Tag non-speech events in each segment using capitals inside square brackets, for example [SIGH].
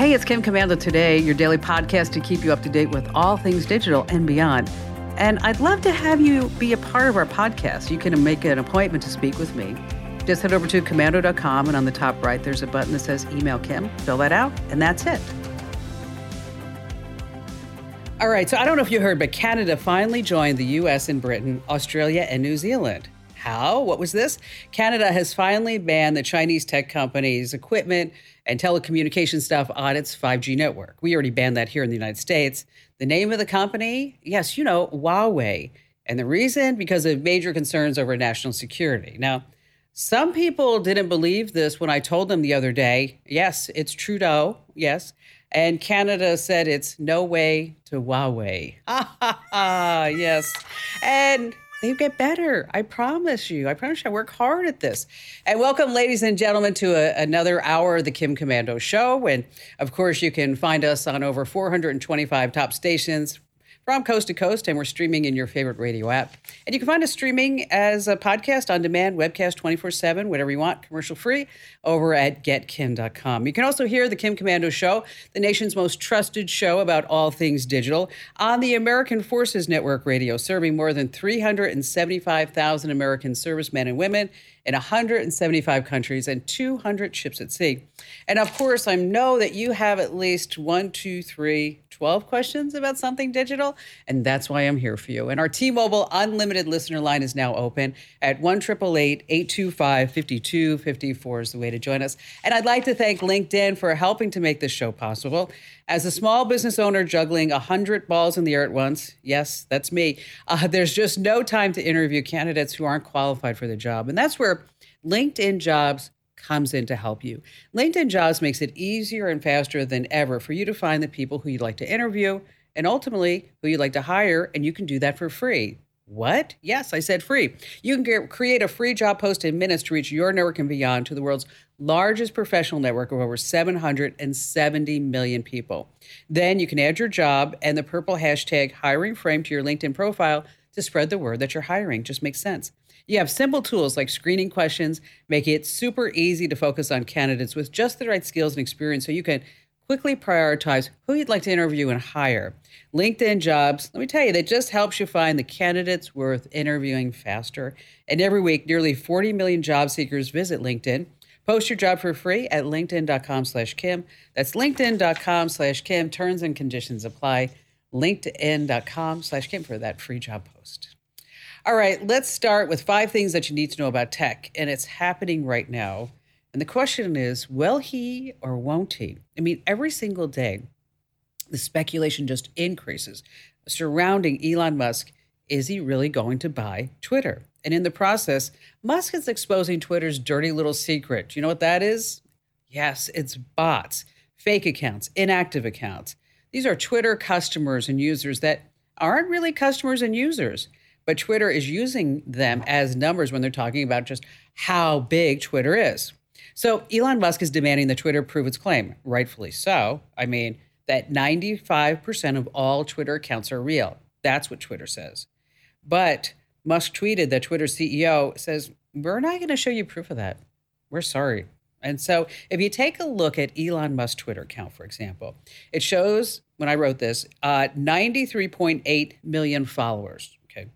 Hey, it's Kim Komando today, your daily podcast to keep you up to date with all things digital and beyond. And I'd love to have you be a part of our podcast. You can make an appointment to speak with me. Just head over to komando.com, and on the top right, there's a button that says Email Kim. Fill that out, and that's it. All right, so I don't know if you heard, but Canada finally joined the US and Britain, Australia, and New Zealand. How? What was this? Canada has finally banned the Chinese tech company's equipment and telecommunication stuff on its 5G network. We already banned that here in the United States. The name of the company? Yes, you know, Huawei. And the reason? Because of major concerns over national security. Now, some people didn't believe this when I told them the other day. Yes, it's Trudeau. Yes. And Canada said it's no way to Huawei. [LAUGHS] Yes. And they get better. I promise you. I promise you. I work hard at this. And welcome, ladies and gentlemen, to a, another hour of the Kim Komando Show. And of course, you can find us on over 425 top stations from coast to coast, and we're streaming in your favorite radio app. And you can find us streaming as a podcast on demand, webcast 24 7, whatever you want, commercial free, over at getkim.com. You can also hear The Kim Komando Show, the nation's most trusted show about all things digital, on the American Forces Network radio, serving more than 375,000 American servicemen and women in 175 countries and 200 ships at sea. And of course, I know that you have at least one, two, three, 12 questions about something digital, and that's why I'm here for you. And our T Mobile unlimited listener line is now open at 1 825 5254 is the way to join us. And I'd like to thank LinkedIn for helping to make this show possible. As a small business owner juggling 100 balls in the air at once, yes, that's me, uh, there's just no time to interview candidates who aren't qualified for the job. And that's where LinkedIn Jobs comes in to help you. LinkedIn Jobs makes it easier and faster than ever for you to find the people who you'd like to interview and ultimately who you'd like to hire, and you can do that for free. What? Yes, I said free. You can get, create a free job post in minutes to reach your network and beyond to the world's largest professional network of over 770 million people. Then you can add your job and the purple hashtag hiring frame to your LinkedIn profile to spread the word that you're hiring. Just makes sense. You have simple tools like screening questions, make it super easy to focus on candidates with just the right skills and experience so you can quickly prioritize who you'd like to interview and hire. LinkedIn jobs, let me tell you, that just helps you find the candidates worth interviewing faster. And every week, nearly 40 million job seekers visit LinkedIn. Post your job for free at linkedin.com slash Kim. That's linkedin.com slash Kim. Terms and conditions apply. LinkedIn.com slash Kim for that free job post. All right, let's start with five things that you need to know about tech. And it's happening right now. And the question is, will he or won't he? I mean, every single day, the speculation just increases surrounding Elon Musk. Is he really going to buy Twitter? And in the process, Musk is exposing Twitter's dirty little secret. Do you know what that is? Yes, it's bots, fake accounts, inactive accounts. These are Twitter customers and users that aren't really customers and users, but Twitter is using them as numbers when they're talking about just how big Twitter is. So Elon Musk is demanding that Twitter prove its claim, rightfully so. I mean, that 95% of all Twitter accounts are real. That's what Twitter says. But Musk tweeted that Twitter CEO says, We're not going to show you proof of that. We're sorry. And so if you take a look at Elon Musk's Twitter account, for example, it shows when I wrote this uh, 93.8 million followers. Okay.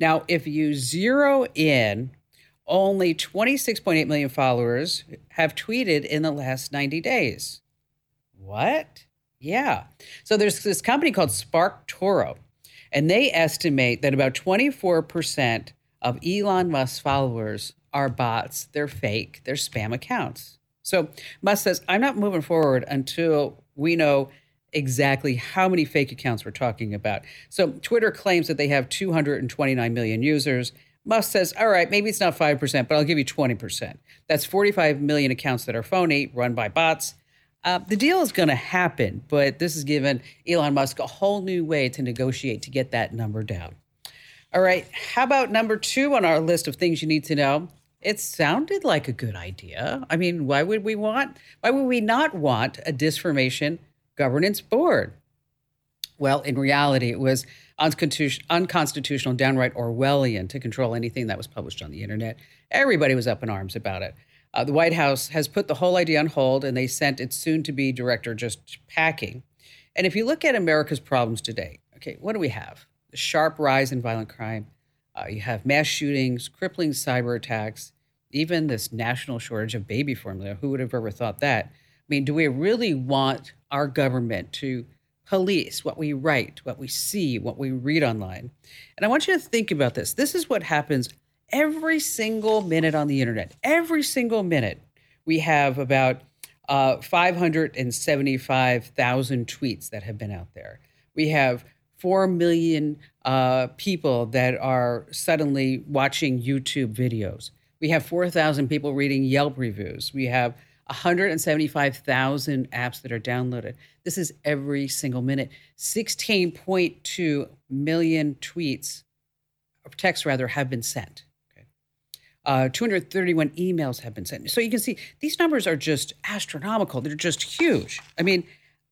Now, if you zero in only 26.8 million followers have tweeted in the last 90 days. What? Yeah. So there's this company called SparkToro, and they estimate that about 24% of Elon Musk's followers are bots. They're fake, they're spam accounts. So Musk says, I'm not moving forward until we know exactly how many fake accounts we're talking about. So Twitter claims that they have 229 million users Musk says, all right, maybe it's not 5%, but I'll give you 20%. That's 45 million accounts that are phony, run by bots. Uh, the deal is going to happen, but this has given Elon Musk a whole new way to negotiate to get that number down. All right, how about number two on our list of things you need to know? It sounded like a good idea. I mean, why would we want, why would we not want a disinformation governance board? Well, in reality, it was unconstitutional, downright Orwellian to control anything that was published on the internet. Everybody was up in arms about it. Uh, the White House has put the whole idea on hold and they sent its soon to be director just packing. And if you look at America's problems today, okay, what do we have? The sharp rise in violent crime. Uh, you have mass shootings, crippling cyber attacks, even this national shortage of baby formula. Who would have ever thought that? I mean, do we really want our government to police what we write, what we see, what we read online? And I want you to think about this. This is what happens every single minute on the internet. Every single minute, we have about uh, 575,000 tweets that have been out there. We have 4 million uh, people that are suddenly watching YouTube videos. We have 4,000 people reading Yelp reviews. We have 175,000 apps that are downloaded. This is every single minute. 16.2 million tweets, or texts rather, have been sent. Uh, 231 emails have been sent. So you can see these numbers are just astronomical. They're just huge. I mean,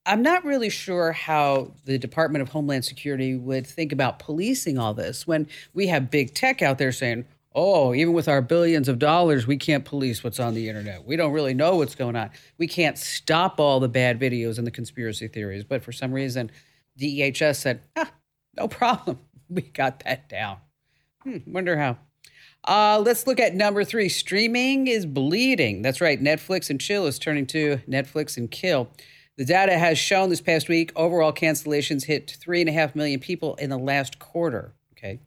I'm not really sure how the Department of Homeland Security would think about policing all this when we have big tech out there saying, oh, even with our billions of dollars, we can't police what's on the internet. We don't really know what's going on. We can't stop all the bad videos and the conspiracy theories. But for some reason, DHS said, ah, no [LAUGHS] problem. We got that down. Hmm, wonder how. Uh, let's look at number three. Streaming is bleeding. That's right. Netflix and chill is turning to Netflix and kill. The data has shown this past week overall cancellations hit three and a half million people in the last quarter. Okay.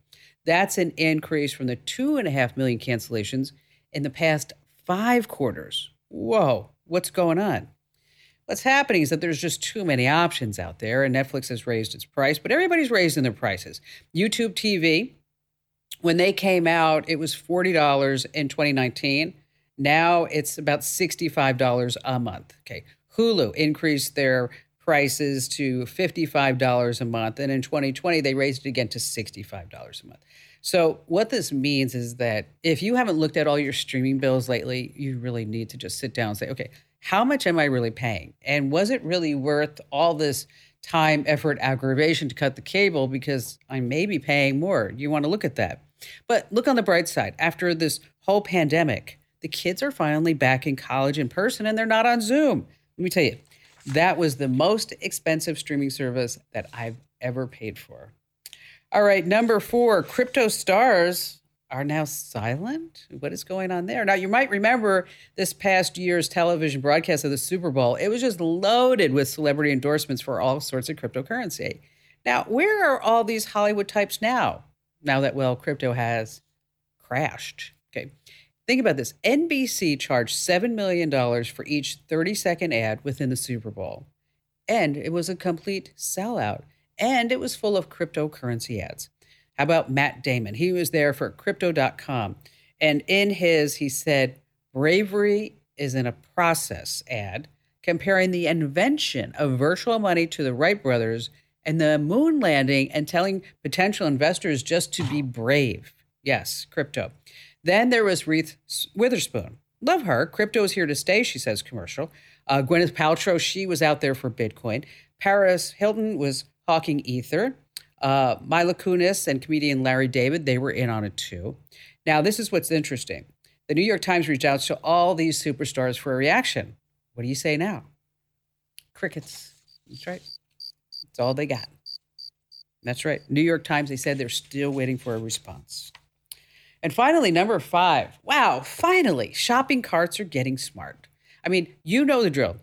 That's an increase from the two and a half million cancellations in the past five quarters. Whoa, what's going on? What's happening is that there's just too many options out there, and Netflix has raised its price, but everybody's raising their prices. YouTube TV, when they came out, it was $40 in 2019. Now it's about $65 a month. Okay. Hulu increased their prices to $55 a month. And in 2020, they raised it again to $65 a month. So, what this means is that if you haven't looked at all your streaming bills lately, you really need to just sit down and say, okay, how much am I really paying? And was it really worth all this time, effort, aggravation to cut the cable because I may be paying more? You want to look at that. But look on the bright side. After this whole pandemic, the kids are finally back in college in person and they're not on Zoom. Let me tell you, that was the most expensive streaming service that I've ever paid for. All right, number four, crypto stars are now silent. What is going on there? Now, you might remember this past year's television broadcast of the Super Bowl. It was just loaded with celebrity endorsements for all sorts of cryptocurrency. Now, where are all these Hollywood types now? Now that, well, crypto has crashed. Okay. Think about this NBC charged $7 million for each 30 second ad within the Super Bowl. And it was a complete sellout. And it was full of cryptocurrency ads. How about Matt Damon? He was there for crypto.com. And in his, he said, bravery is in a process ad comparing the invention of virtual money to the Wright brothers and the moon landing and telling potential investors just to be brave. Yes, crypto. Then there was Reese Witherspoon. Love her. Crypto is here to stay, she says, commercial. Uh, Gwyneth Paltrow, she was out there for Bitcoin. Paris Hilton was hawking Ether. Uh, Mila Kunis and comedian Larry David, they were in on it too. Now, this is what's interesting. The New York Times reached out to all these superstars for a reaction. What do you say now? Crickets. That's right. That's all they got. That's right. New York Times, they said they're still waiting for a response. And finally, number five. Wow, finally, shopping carts are getting smart. I mean, you know the drill.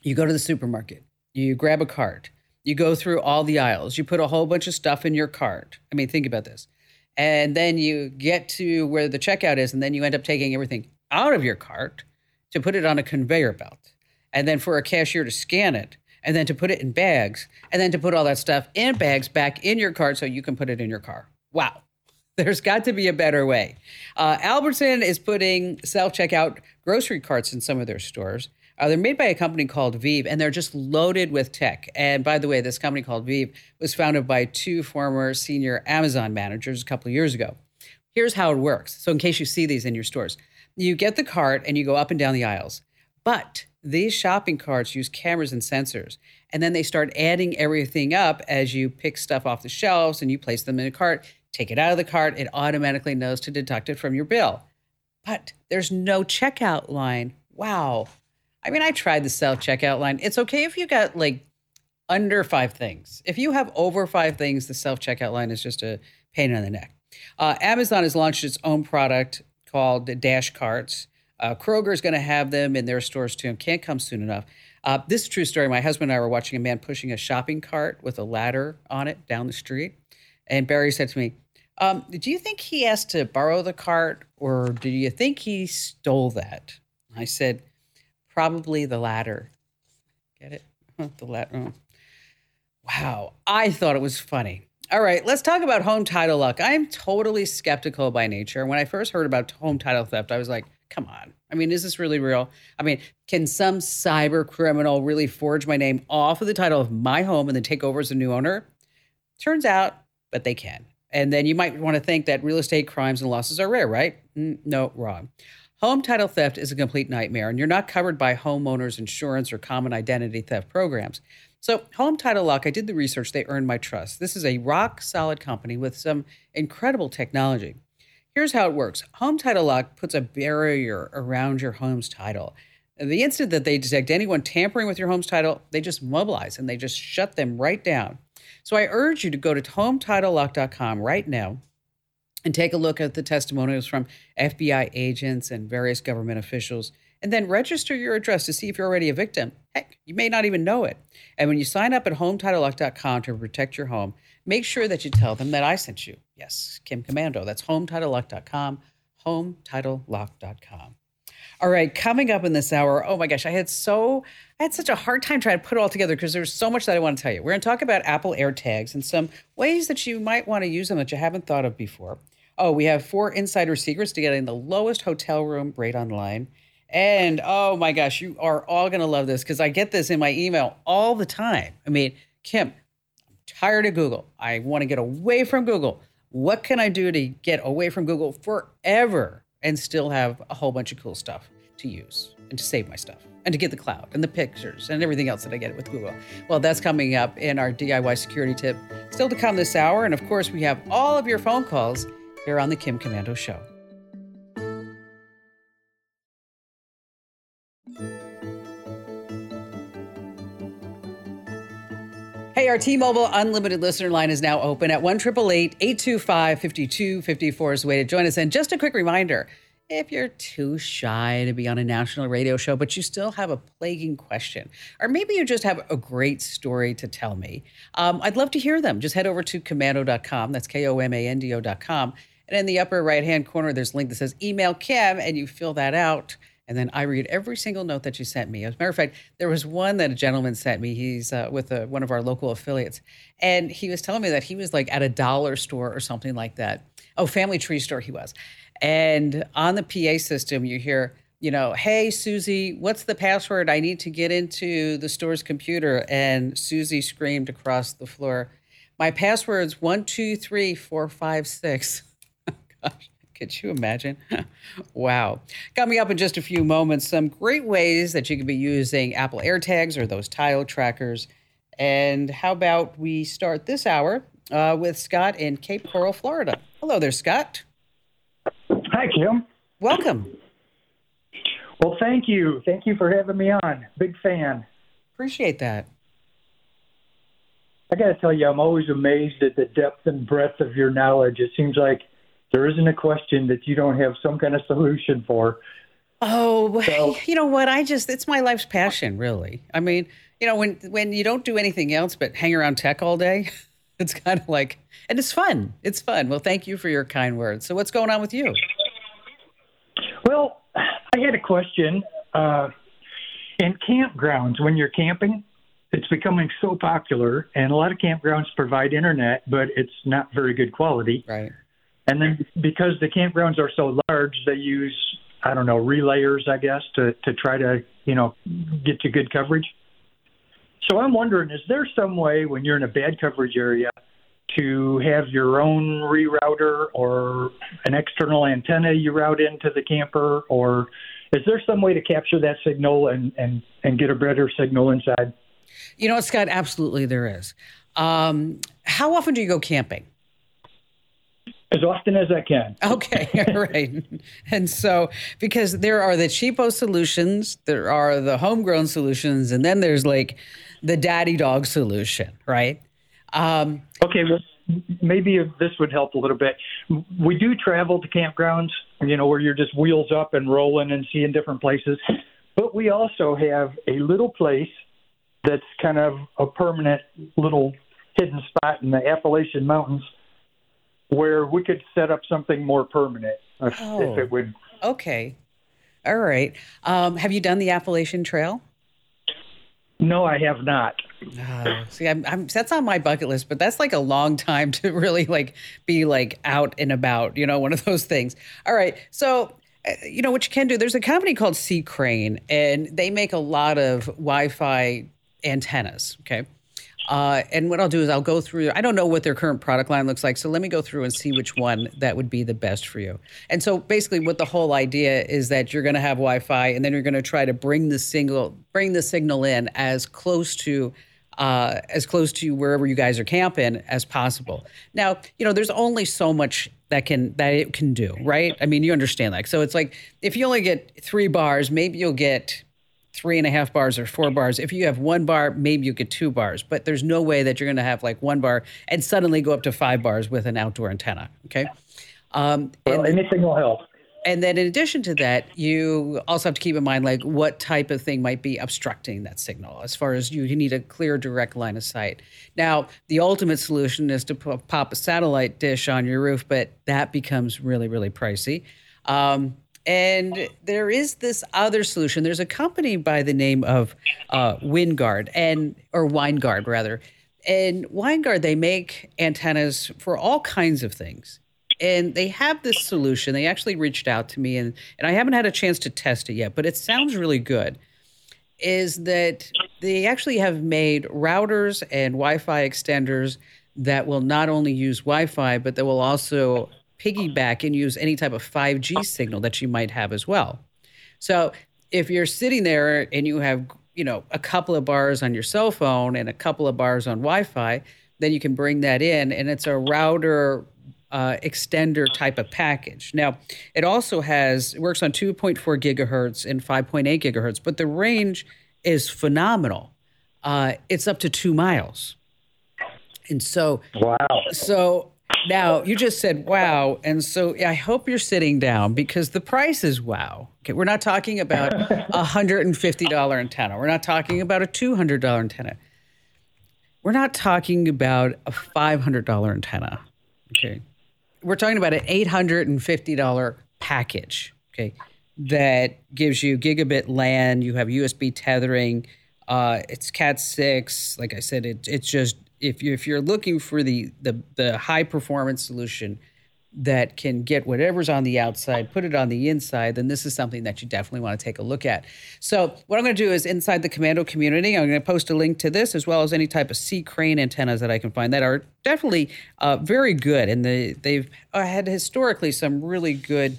You go to the supermarket, you grab a cart, you go through all the aisles, you put a whole bunch of stuff in your cart. I mean, think about this. And then you get to where the checkout is, and then you end up taking everything out of your cart to put it on a conveyor belt. And then for a cashier to scan it, and then to put it in bags, and then to put all that stuff in bags back in your cart so you can put it in your car. Wow. [LAUGHS] There's got to be a better way. Uh, Albertson is putting self checkout grocery carts in some of their stores. Uh, they're made by a company called Veeve, and they're just loaded with tech. And by the way, this company called Veeve was founded by two former senior Amazon managers a couple of years ago. Here's how it works. So, in case you see these in your stores, you get the cart and you go up and down the aisles. But these shopping carts use cameras and sensors, and then they start adding everything up as you pick stuff off the shelves and you place them in a cart take it out of the cart, it automatically knows to deduct it from your bill. but there's no checkout line. Wow. I mean, I tried the self checkout line. It's okay if you got like under five things. If you have over five things, the self checkout line is just a pain in the neck. Uh, Amazon has launched its own product called Dash Carts. Uh, Kroger is going to have them in their stores too can't come soon enough. Uh, this is true story. My husband and I were watching a man pushing a shopping cart with a ladder on it down the street. And Barry said to me, um, Do you think he asked to borrow the cart or do you think he stole that? I said, Probably the latter. Get it? [LAUGHS] the latter. Oh. Wow. I thought it was funny. All right, let's talk about home title lock. I'm totally skeptical by nature. When I first heard about home title theft, I was like, come on. I mean, is this really real? I mean, can some cyber criminal really forge my name off of the title of my home and then take over as a new owner? Turns out, but they can. And then you might want to think that real estate crimes and losses are rare, right? Mm, no, wrong. Home title theft is a complete nightmare, and you're not covered by homeowners insurance or common identity theft programs. So, Home Title Lock, I did the research, they earned my trust. This is a rock solid company with some incredible technology. Here's how it works Home Title Lock puts a barrier around your home's title. The instant that they detect anyone tampering with your home's title, they just mobilize and they just shut them right down. So I urge you to go to hometitlelock.com right now and take a look at the testimonials from FBI agents and various government officials and then register your address to see if you're already a victim. Heck, you may not even know it. And when you sign up at hometitlelock.com to protect your home, make sure that you tell them that I sent you. Yes, Kim Komando. That's hometitlelock.com, hometitlelock.com. All right, coming up in this hour, oh my gosh, I had so I had such a hard time trying to put it all together because there's so much that I want to tell you. We're going to talk about Apple AirTags and some ways that you might want to use them that you haven't thought of before. Oh, we have four insider secrets to getting the lowest hotel room rate online. And oh my gosh, you are all going to love this because I get this in my email all the time. I mean, Kim, I'm tired of Google. I want to get away from Google. What can I do to get away from Google forever and still have a whole bunch of cool stuff to use and to save my stuff and to get the cloud and the pictures and everything else that I get with Google? Well, that's coming up in our DIY security tip. Still to come this hour. And of course, we have all of your phone calls here on the Kim Komando Show. Hey, our T-Mobile Unlimited listener line is now open at 1 825 5254 is the way to join us. And just a quick reminder, if you're too shy to be on a national radio show, but you still have a plaguing question, or maybe you just have a great story to tell me, um, I'd love to hear them. Just head over to komando.com. That's K O M A N D O.com. And in the upper right hand corner, there's a link that says email Kim, and you fill that out. And then I read every single note that you sent me. As a matter of fact, there was one that a gentleman sent me. He's uh, with a, one of our local affiliates. And he was telling me that he was like at a dollar store or something like that. Oh, Family Tree store he was. And on the PA system, you hear, you know, hey, Susie, what's the password? I need to get into the store's computer. And Susie screamed across the floor, my password's one, two, three, four, five, six. [LAUGHS] Gosh. Could you imagine? [LAUGHS] wow. Coming up in just a few moments, some great ways that you could be using Apple AirTags or those tile trackers. And how about we start this hour uh, with Scott in Cape Coral, Florida? Hello there, Scott. Hi, Kim. Welcome. Well, thank you. Thank you for having me on. Big fan. Appreciate that. I got to tell you, I'm always amazed at the depth and breadth of your knowledge. It seems like there isn't a question that you don't have some kind of solution for. Oh, so, [LAUGHS] you know what? I just it's my life's passion, really. I mean, you know, when when you don't do anything else but hang around tech all day, [LAUGHS] it's kind of like and it's fun. It's fun. Well, thank you for your kind words. So, what's going on with you? Well, I had a question. Uh, in campgrounds, when you're camping, it's becoming so popular, and a lot of campgrounds provide internet, but it's not very good quality. Right. And then because the campgrounds are so large, they use I don't know relayers, I guess, to to try to you know get you good coverage. So I'm wondering, is there some way when you're in a bad coverage area to have your own rerouter or an external antenna you route into the camper, or is there some way to capture that signal and and and get a better signal inside? You know, Scott, absolutely there is. Um, how often do you go camping? As often as I can. [LAUGHS] Okay, [LAUGHS] all right. And so, because there are the cheapo solutions, there are the homegrown solutions, and then there's like the daddy dog solution, right? Um, okay, well, maybe this would help a little bit. We do travel to campgrounds, you know, where you're just wheels up and rolling and seeing different places. But we also have a little place that's kind of a permanent little hidden spot in the Appalachian Mountains where we could set up something more permanent if, oh, if it would. Okay. All right. Um, have you done the Appalachian Trail? No, I have not. Uh, see, I'm, I'm, that's on my bucket list, but that's like a long time to [LAUGHS] really like be like out and about. You know, one of those things. All right, so uh, you know what you can do. There's a company called C. Crane, and they make a lot of Wi-Fi antennas. Okay, uh, and what I'll do is I'll go through. I don't know what their current product line looks like, so let me go through and see which one that would be the best for you. And so basically, what the whole idea is that you're going to have Wi-Fi, and then you're going to try to bring the single, bring the signal in as close to. Uh, as close to wherever you guys are camping as possible. Now, you know, there's only so much that can that it can do, right? I mean, you understand that. So it's like if you only get three bars, maybe you'll get three and a half bars or four bars. If you have one bar, maybe you get two bars, but there's no way that you're going to have like one bar and suddenly go up to five bars with an outdoor antenna. Okay. Um, well, and, anything will help. And then in addition to that, you also have to keep in mind like what type of thing might be obstructing that signal as far as you, you need a clear direct line of sight. Now, the ultimate solution is to pop a satellite dish on your roof, but that becomes really, really pricey. Um, and there is this other solution. There's a company by the name of uh, WinGuard and or Winegard rather. And Winegard they make antennas for all kinds of things. And they have this solution. They actually reached out to me and and I haven't had a chance to test it yet, but it sounds really good. Is that they actually have made routers and Wi-Fi extenders that will not only use Wi-Fi, but that will also piggyback and use any type of 5G signal that you might have as well. So if you're sitting there and you have, you know, a couple of bars on your cell phone and a couple of bars on Wi-Fi, then you can bring that in, and it's a router uh, extender type of package. Now, it also has it works on 2.4 gigahertz and 5.8 gigahertz, but the range is phenomenal. Uh, it's up to two miles, and so wow. So now, you just said wow. And so I hope you're sitting down because the price is wow. Okay, we're not talking about a $150 antenna. We're not talking about a $200 antenna. We're not talking about a $500 antenna. Okay. We're talking about an $850 package. Okay. That gives you gigabit LAN, you have USB tethering, uh, it's Cat 6. Like I said, it, it's just if you if you're looking for the the the high performance solution that can get whatever's on the outside, put it on the inside, then this is something that you definitely want to take a look at. So, what I'm going to do is inside the Komando community, I'm going to post a link to this as well as any type of C. Crane antennas that I can find that are definitely uh, very good, and they they've uh, had historically some really good.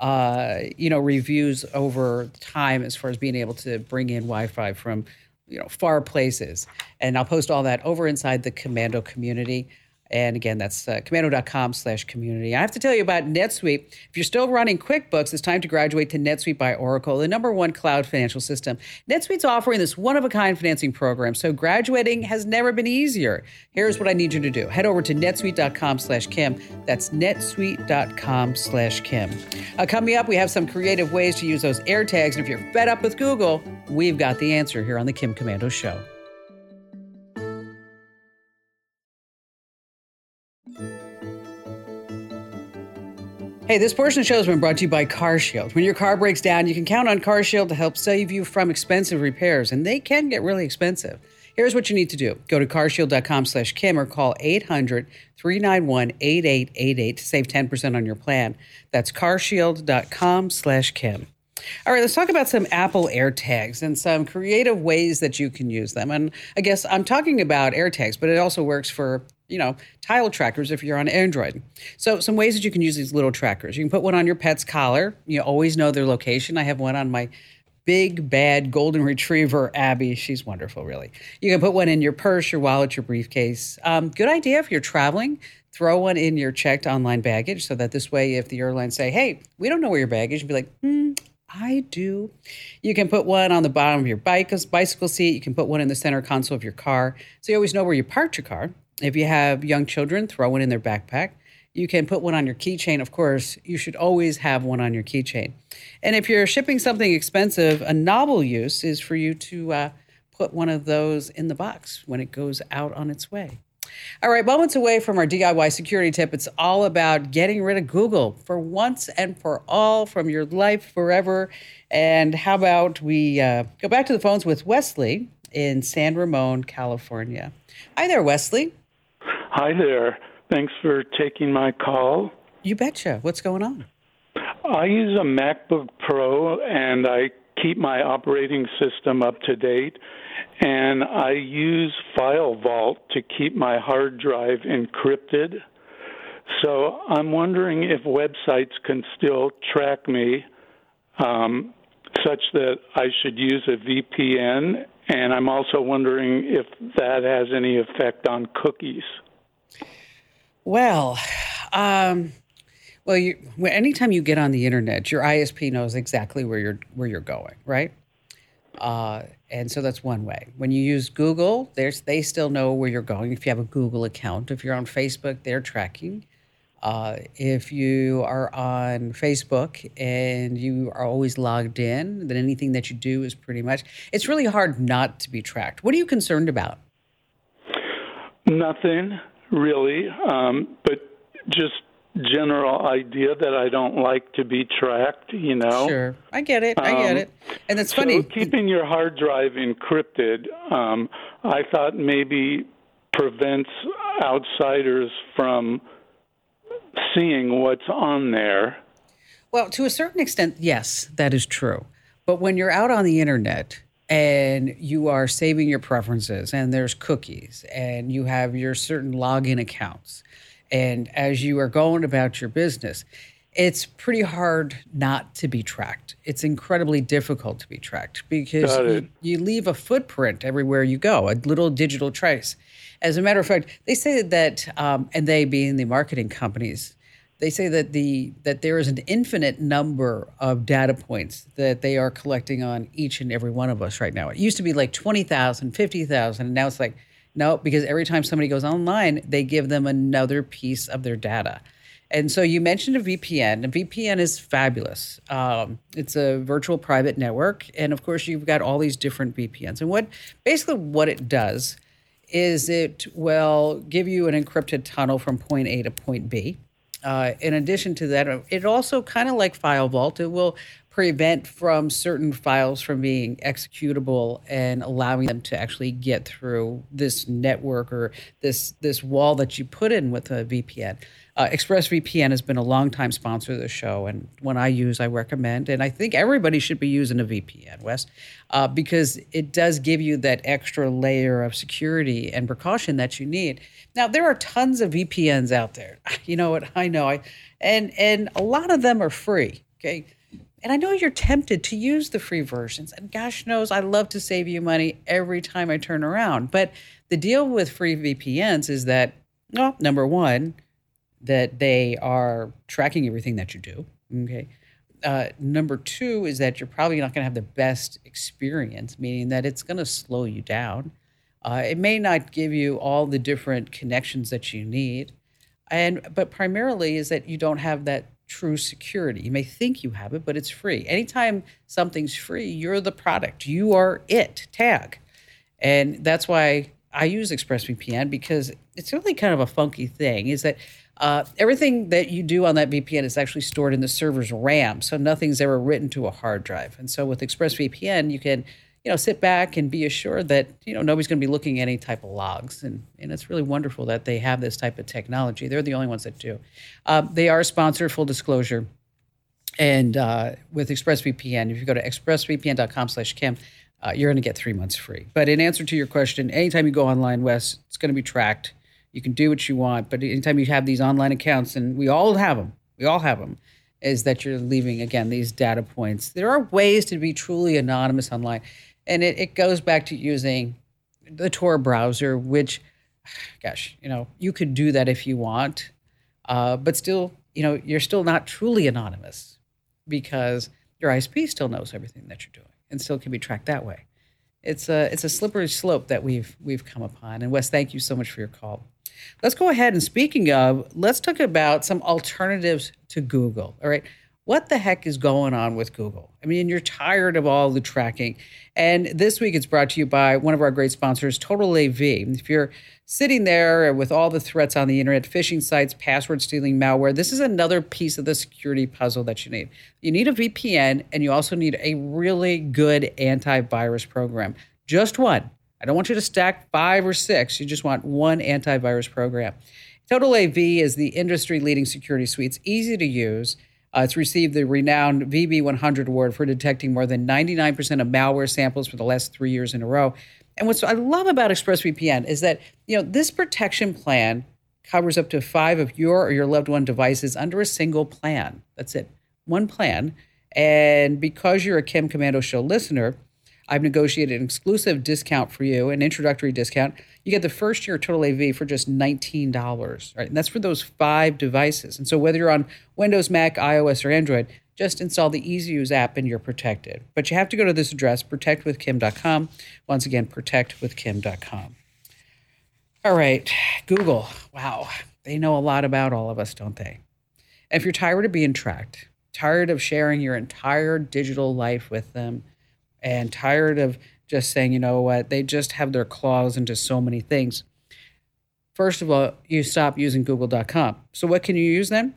Uh, you know, reviews over time as far as being able to bring in Wi-Fi from you know far places. And i'll post all that over inside the Komando community and again, that's uh, komando.com slash community. I have to tell you about NetSuite. If you're still running QuickBooks, it's time to graduate to NetSuite by Oracle, the number one cloud financial system. NetSuite's offering this one of a kind financing program, so graduating has never been easier. Here's what I need you to do head over to netsuite.com slash Kim. That's netsuite.com slash Kim. Uh, coming up, we have some creative ways to use those AirTags. And if you're fed up with Google, we've got the answer here on the Kim Komando Show. Hey, this portion of the show has been brought to you by CarShield. When your car breaks down, you can count on CarShield to help save you from expensive repairs, and they can get really expensive. Here's what you need to do. Go to carshield.com slash Kim or call 800-391-8888 to save 10% on your plan. That's carshield.com slash Kim. All right, let's talk about some Apple AirTags and some creative ways that you can use them. And I guess I'm talking about AirTags, but it also works for you know, tile trackers if you're on Android. So, some ways that you can use these little trackers. You can put one on your pet's collar. You always know their location. I have one on my big bad golden retriever abby she's wonderful really you can put one in your purse your wallet your briefcase um, good idea if you're traveling throw one in your checked online baggage so that this way, if the airline say, hey, we don't know where your baggage, be like, hmm, I do. You can put one on the bottom of your bike, bicycle seat. You can put one in the center console of your car. So you always know where you parked your car. If you have young children, throw one in their backpack. You can put one on your keychain. Of course, you should always have one on your keychain. And if you're shipping something expensive, a novel use is for you to uh, put one of those in the box when it goes out on its way. All right, moments away from our DIY security tip, it's all about getting rid of Google for once and for all from your life forever. And how about we uh, go back to the phones with Wesley in San Ramon, California? Hi there, Wesley. Hi there. Thanks for taking my call. You betcha. What's going on? I use a MacBook Pro and I keep my operating system up to date and I use File Vault to keep my hard drive encrypted. So I'm wondering if websites can still track me um, such that I should use a VPN. And I'm also wondering if that has any effect on cookies. Well, um, well, you, anytime you get on the internet, your ISP knows exactly where you're where you're going, right? Uh, and so that's one way. When you use Google, there's, they still know where you're going. If you have a Google account, if you're on Facebook, they're tracking. Uh, if you are on Facebook and you are always logged in, then anything that you do is pretty much, it's really hard not to be tracked. What are you concerned about? Nothing really, um, but just general idea that I don't like to be tracked, you know. Sure. I get it. I get um, it. And it's so funny. keeping your hard drive encrypted, um, I thought maybe prevents outsiders from seeing what's on there. Well, to a certain extent, yes, that is true. But when you're out on the internet and you are saving your preferences and there's cookies and you have your certain login accounts and as you are going about your business, it's pretty hard not to be tracked. It's incredibly difficult to be tracked because you, you, leave a footprint everywhere you go, a little digital trace. As a matter of fact, they say that, um, and they being the marketing companies, they say that the that there is an infinite number of data points that they are collecting on each and every one of us right now. It used to be like 20,000, 50,000, and now it's like no, because every time somebody goes online, they give them another piece of their data. And so you mentioned a VPN. A VPN is fabulous. Um, it's a virtual private network, and of course, you've got all these different VPNs. And what basically what it does is it will give you an encrypted tunnel from point A to point B. Uh, in addition to that, it also kind of like File Vault. It will prevent from certain files from being executable and allowing them to actually get through this network or this this wall that you put in with a VPN. Uh, ExpressVPN has been a long time sponsor of the show, and when I use, I recommend, and I think everybody should be using a VPN, Wes, uh, because it does give you that extra layer of security and precaution that you need. Now, there are tons of VPNs out there. [LAUGHS] You know what? I know, I, and and a lot of them are free. Okay, and I know you're tempted to use the free versions. And gosh knows I love to save you money every time I turn around. But the deal with free VPNs is that, well, number one, that they are tracking everything that you do. Okay. Uh, number two is that you're probably not going to have the best experience, meaning that it's going to slow you down. Uh, it may not give you all the different connections that you need, and but primarily is that you don't have that true security. You may think you have it, but it's free. Anytime something's free, you're the product. You are it, tag. And that's why I use ExpressVPN because it's really kind of a funky thing is that uh, everything that you do on that VPN is actually stored in the server's RAM. So nothing's ever written to a hard drive. And so with ExpressVPN, you can you know, sit back and be assured that, you know, nobody's going to be looking at any type of logs. And, and it's really wonderful that they have this type of technology. They're the only ones that do. Uh, they are sponsored, full disclosure. And uh, with ExpressVPN, if you go to expressvpn.com slash Kim, uh, you're going to get three months free. But in answer to your question, anytime you go online, Wes, it's going to be tracked. You can do what you want. But anytime you have these online accounts, and we all have them, we all have them, is that you're leaving, again, these data points. There are ways to be truly anonymous online. And it, it goes back to using the Tor browser, which gosh, you know, you could do that if you want, uh, but still, you know, you're still not truly anonymous because your ISP still knows everything that you're doing and still can be tracked that way. It's a it's a slippery slope that we've we've come upon. And Wes, thank you so much for your call. Let's go ahead and speaking of, let's talk about some alternatives to Google. All right what the heck is going on with Google? I mean, you're tired of all the tracking. And this week it's brought to you by one of our great sponsors, Total AV. If you're sitting there with all the threats on the internet, phishing sites, password stealing, malware, this is another piece of the security puzzle that you need. You need a VPN and you also need a really good antivirus program. Just one. I don't want you to stack five or six. You just want one antivirus program. Total AV is the industry leading security suite. It's easy to use. Uh, it's received the renowned VB100 award for detecting more than 99% of malware samples for the last three years in a row. And what I love about ExpressVPN is that you know this protection plan covers up to five of your or your loved one devices under a single plan. That's it, one plan. And because you're a Kim Komando Show listener, I've negotiated an exclusive discount for you, an introductory discount. You get the first year Total AV for just $19, right? And that's for those five devices. And so whether you're on Windows, Mac, iOS, or Android, just install the easy use app and you're protected. But you have to go to this address, protectwithkim.com. Once again, protectwithkim.com. All right, Google. Wow, they know a lot about all of us, don't they? If you're tired of being tracked, tired of sharing your entire digital life with them, and tired of just saying, you know what, they just have their claws into so many things. First of all, you stop using google.com. So what can you use then?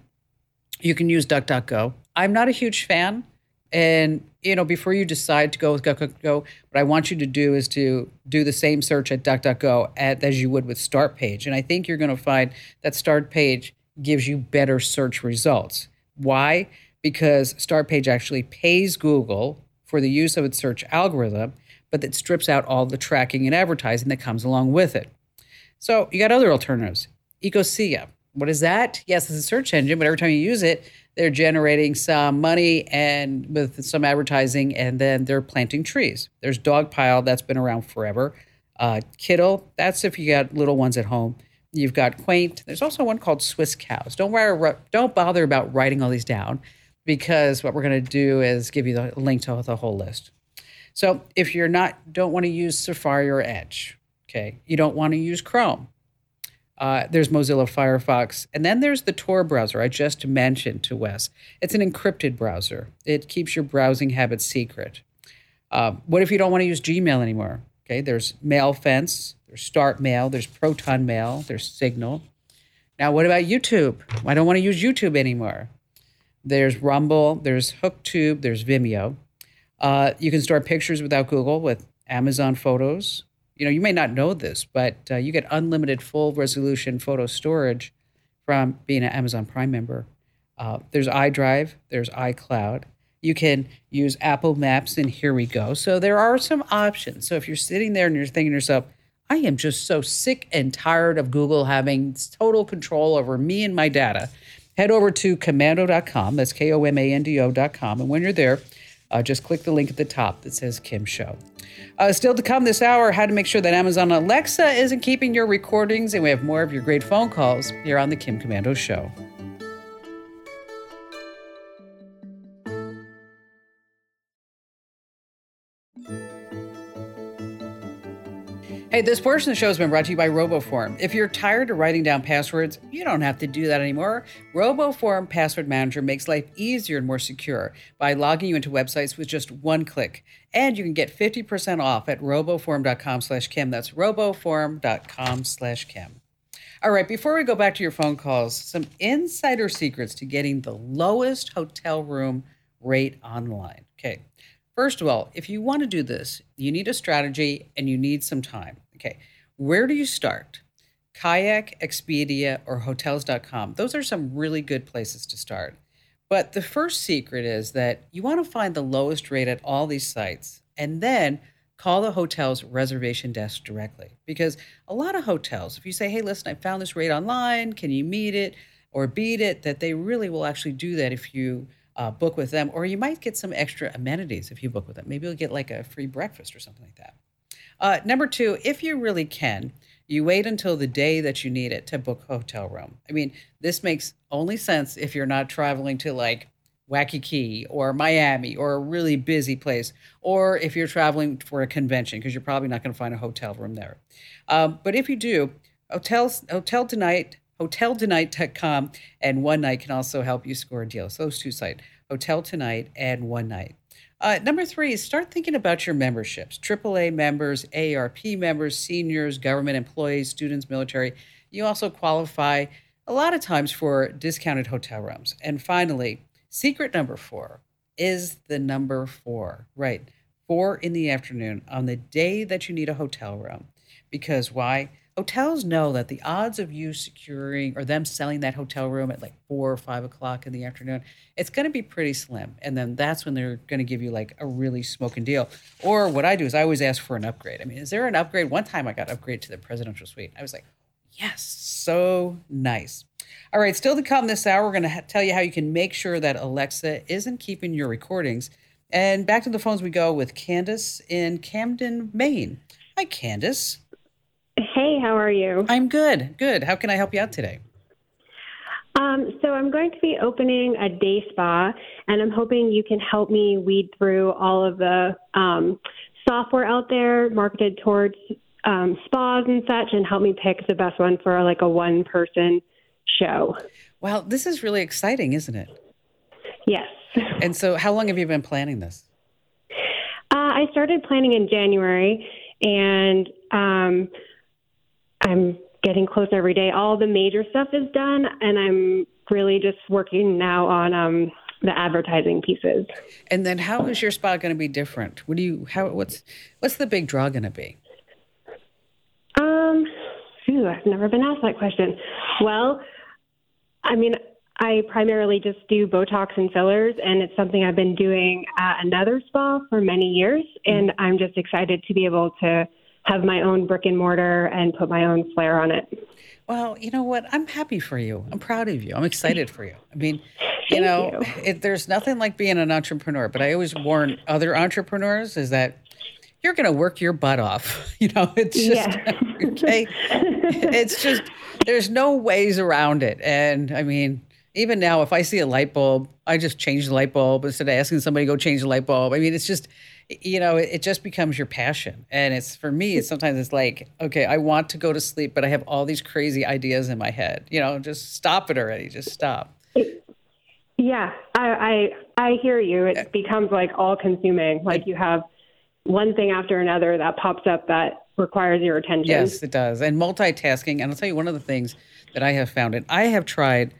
You can use DuckDuckGo. I'm not a huge fan. And, you know, before you decide to go with DuckDuckGo, what I want you to do is to do the same search at DuckDuckGo at, as you would with Start Page. And I think you're going to find that Start Page gives you better search results. Why? Because Start Page actually pays Google for the use of its search algorithm, but that strips out all the tracking and advertising that comes along with it. So you got other alternatives. Ecosia. What is that? Yes, it's a search engine, but every time you use it, they're generating some money and with some advertising, and then they're planting trees. There's Dogpile, that's been around forever. Uh, Kiddle, that's if you got little ones at home. You've got Qwant. There's also one called Swisscows. Don't worry, don't bother about writing all these down because what we're going to do is give you the link to the whole list. So if you're not don't want to use Safari or Edge, okay, you don't want to use Chrome. Uh, there's Mozilla Firefox, and then there's the Tor browser I just mentioned to Wes. It's an encrypted browser. It keeps your browsing habits secret. Uh, what if you don't want to use Gmail anymore? Okay, there's MailFence, there's Start Mail, there's Proton Mail, there's Signal. Now, what about YouTube? I don't want to use YouTube anymore. There's Rumble, there's HookTube, there's Vimeo. Uh, you can store pictures without Google with Amazon Photos. You know, you may not know this, but uh, you get unlimited full resolution photo storage from being an Amazon Prime member. Uh, there's iDrive, there's iCloud. You can use Apple Maps, and here we go. So there are some options. So if you're sitting there and you're thinking to yourself, I am just so sick and tired of Google having total control over me and my data head over to komando.com. That's K O M A N D O.com. And when you're there, uh, just click the link at the top that says Kim Show. Uh, still to come this hour, how to make sure that Amazon Alexa isn't keeping your recordings. And we have more of your great phone calls here on The Kim Komando Show. Hey, this portion of the show has been brought to you by RoboForm. If you're tired of writing down passwords, you don't have to do that anymore. RoboForm Password Manager makes life easier and more secure by logging you into websites with just one click. And you can get 50% off at roboform.com slash Kim. That's roboform.com slash Kim. All right, before we go back to your phone calls, some insider secrets to getting the lowest hotel room rate online. Okay. First of all, if you want to do this, you need a strategy and you need some time. Okay. Where do you start? Kayak, Expedia, or Hotels.com. Those are some really good places to start. But the first secret is that you want to find the lowest rate at all these sites and then call the hotel's reservation desk directly. Because a lot of hotels, if you say, hey, listen, I found this rate online, can you meet it or beat it, that they really will actually do that if you uh, book with them, or you might get some extra amenities if you book with them. Maybe you'll get like a free breakfast or something like that. Uh, number two, if you really can, you wait until the day that you need it to book a hotel room. I mean, this makes only sense if you're not traveling to like Waikiki or Miami or a really busy place, or if you're traveling for a convention, because you're probably not going to find a hotel room there. Um, but if you do, hotels, hotel tonight, hoteltonight.com and One Night can also help you score a deal. So those two sites, Hotel Tonight and One Night. Uh, number three is start thinking about your memberships AAA members, AARP members, seniors, government employees, students, military. You also qualify a lot of times for discounted hotel rooms. And finally, secret number four is the number four, right? Four in the afternoon on the day that you need a hotel room. Because why? Hotels know that the odds of you securing or them selling that hotel room at like four or five o'clock in the afternoon, it's going to be pretty slim. And then that's when they're going to give you like a really smoking deal. Or what I do is I always ask for an upgrade. I mean, is there an upgrade? One time I got upgraded to the presidential suite. I was like, yes, so nice. All right, still to come this hour, we're going to ha- tell you how you can make sure that Alexa isn't keeping your recordings. And back to the phones we go with Candace in Camden, Maine. Hi, Candace. Hey, how are you? I'm good. Good. How can I help you out today? Um, so I'm going to be opening a day spa, and I'm hoping you can help me weed through all of the um, software out there marketed towards um, spas and such, and help me pick the best one for like a one-person show. Well, this is really exciting, isn't it? Yes. [LAUGHS] And so, how long have you been planning this? Uh, I started planning in January, and um, I'm getting closer every day. All the major stuff is done, and I'm really just working now on um, the advertising pieces. And then, how is your spa going to be different? What do you? How? What's what's the big draw going to be? Um, phew, I've never been asked that question. Well, I mean, I primarily just do Botox and fillers, and it's something I've been doing at another spa for many years, and I'm just excited to be able to have my own brick and mortar and put my own flair on it. Well, you know what? I'm happy for you. I'm proud of you. I'm excited for you. I mean, you know, you. It, there's nothing like being an entrepreneur, but I always warn other entrepreneurs is that you're going to work your butt off. [LAUGHS] You know, it's just Yeah. [LAUGHS] okay. It's just there's no ways around it. And I mean, even now, if I see a light bulb, I just change the light bulb instead of asking somebody to go change the light bulb. I mean, it's just, you know, it, it just becomes your passion. And it's for me, it's sometimes it's like, okay, I want to go to sleep, but I have all these crazy ideas in my head. You know, just stop it already. Just stop. Yeah, I, I I hear you. It becomes like all consuming. Like you have one thing after another that pops up that requires your attention. Yes, it does. And multitasking. And I'll tell you one of the things that I have found, and I have tried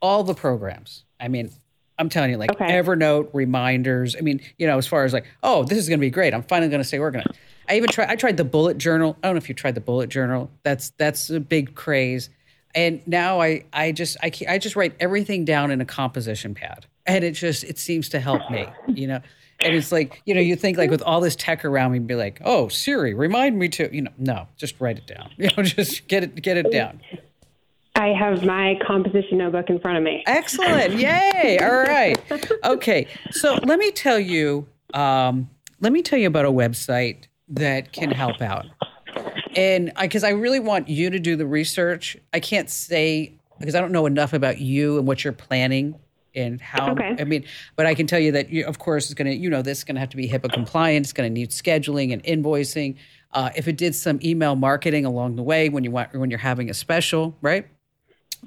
all the programs. I mean, I'm telling you, like Okay. Evernote, reminders. I mean, you know, as far as like, oh, this is going to be great. I'm finally going to stay organized. I even tried. I tried the bullet journal. I don't know if you tried the bullet journal. That's that's a big craze. And now I I just I I just write everything down in a composition pad, and it just it seems to help me. You know. And it's like, you know, you think like with all this tech around me, be like, oh, Siri, remind me to, you know, no, just write it down. [LAUGHS] You know, just get it, get it down. I have my composition notebook in front of me. Excellent. Yay. [LAUGHS] All right. Okay. So let me tell you, um, let me tell you about a website that can help out. And because I, really want you to do the research, I can't say because I don't know enough about you and what you're planning and how. Okay. I mean, but I can tell you that, you, of course, it's going to, you know, this is going to have to be HIPAA compliant. It's going to need scheduling and invoicing. Uh, if it did some email marketing along the way when you want when you're having a special, right?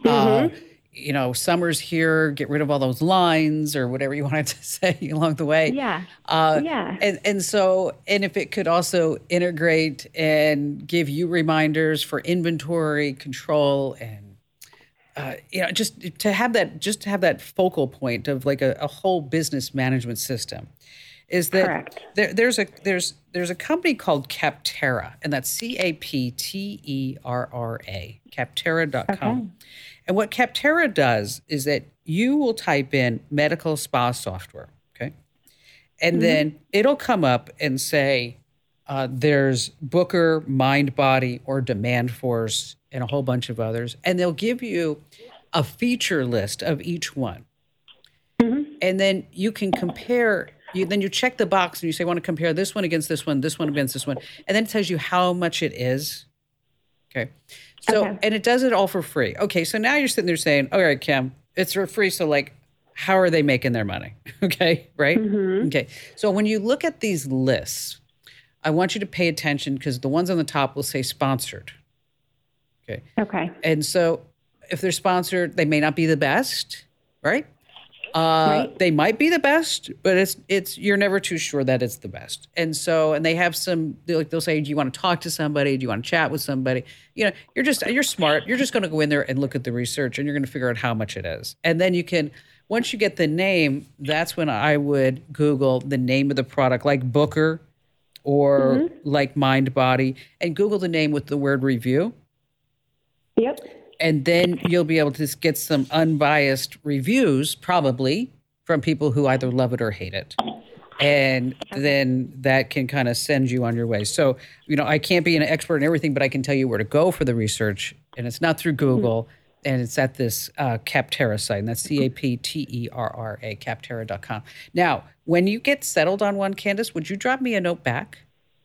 Uh, you know, summer's here. Get rid of all those lines or whatever you [LAUGHS] wanted to say along the way. Yeah. Uh, Yeah. And and so and if it could also integrate and give you reminders for inventory control and uh, you know just to have that just to have that focal point of like a, a whole business management system is that there, there's a there's there's a company called Capterra and that's C A P T R R A Capterra.com. And what Capterra does is that you will type in medical spa software, okay? And then it'll come up and say uh, there's Booker, MindBody, or Demand Force, and a whole bunch of others. And they'll give you a feature list of each one. And then you can compare You, then you check the box and you say, I want to compare this one against this one, this one against this one. And then it tells you how much it is. Okay. So, Okay. and it does it all for free. Okay. So now you're sitting there saying, all right, Kim, it's for free. So, like, how are they making their money? [LAUGHS] Okay. Right. Mm-hmm. Okay. So, when you look at these lists, I want you to pay attention because the ones on the top will say sponsored. Okay. Okay. And so if they're sponsored, they may not be the best, right? Uh, Right. They might be the best, but it's it's you're never too sure that it's the best. And so, and they have some they'll- like they'll say, "Do you want to talk to somebody? Do you want to chat with somebody?" You know, you're just you're smart. You're just going to go in there and look at the research, and you're going to figure out how much it is, and then you can. Once you get the name, that's when I would Google the name of the product, like Booker or like Mind Body, and Google the name with the word review Yep. And then you'll be able to get some unbiased reviews probably from people who either love it or hate it and then that can kind of send you on your way so you know i can't be an expert in everything but i can tell you where to go for the research and it's not through google and it's at this uh, capterra site and that's E c-a-p-t-e-r-r-a capterra.com now when you get settled on one candace would you drop me a note back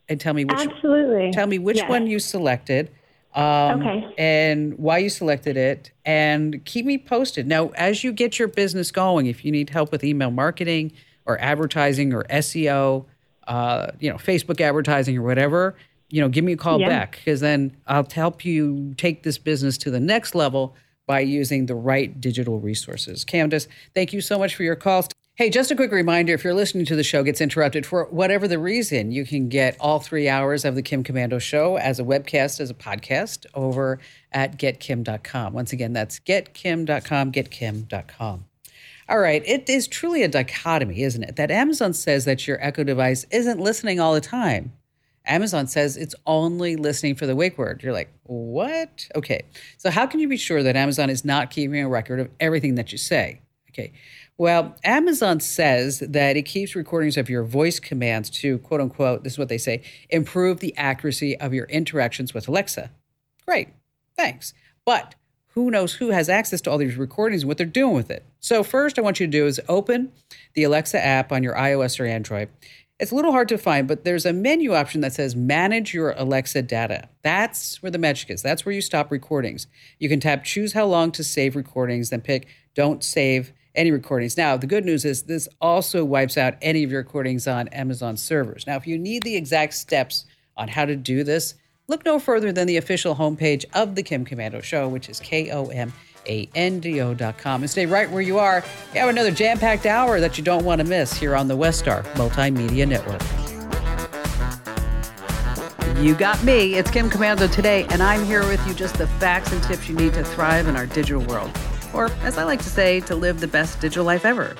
and tell me which Absolutely. Tell me which Yes. one you selected. Um, Okay. And why you selected it, and keep me posted. Now, as you get your business going, if you need help with email marketing or advertising or SEO, uh, you know, Facebook advertising or whatever, you know, give me a call Yeah. back because then I'll help you take this business to the next level by using the right digital resources. Candace, thank you so much for your calls. Hey, just a quick reminder if you're listening to the show gets interrupted for whatever the reason, you can get all three hours of the Kim Komando show as a webcast, as a podcast over at getkim.com. Once again, that's getkim.com, getkim.com. All right, it is truly a dichotomy, isn't it? That Amazon says that your Echo device isn't listening all the time. Amazon says it's only listening for the wake word. You're like, what? Okay. So, how can you be sure that Amazon is not keeping a record of everything that you say? Okay. Well, Amazon says that it keeps recordings of your voice commands to quote unquote, this is what they say, improve the accuracy of your interactions with Alexa. Great. Thanks. But who knows who has access to all these recordings and what they're doing with it? So, first, I want you to do is open the Alexa app on your iOS or Android. It's a little hard to find, but there's a menu option that says manage your Alexa data. That's where the magic is. That's where you stop recordings. You can tap choose how long to save recordings, then pick don't save any recordings. Now, the good news is this also wipes out any of your recordings on Amazon servers. Now, if you need the exact steps on how to do this, look no further than the official homepage of the Kim Komando Show, which is K O M A N D O.com. And stay right where you are. We have another jam packed hour that you don't want to miss here on the Westar Multimedia Network. You got me. It's Kim Komando today, and I'm here with you just the facts and tips you need to thrive in our digital world. Or, as I like to say, to live the best digital life ever.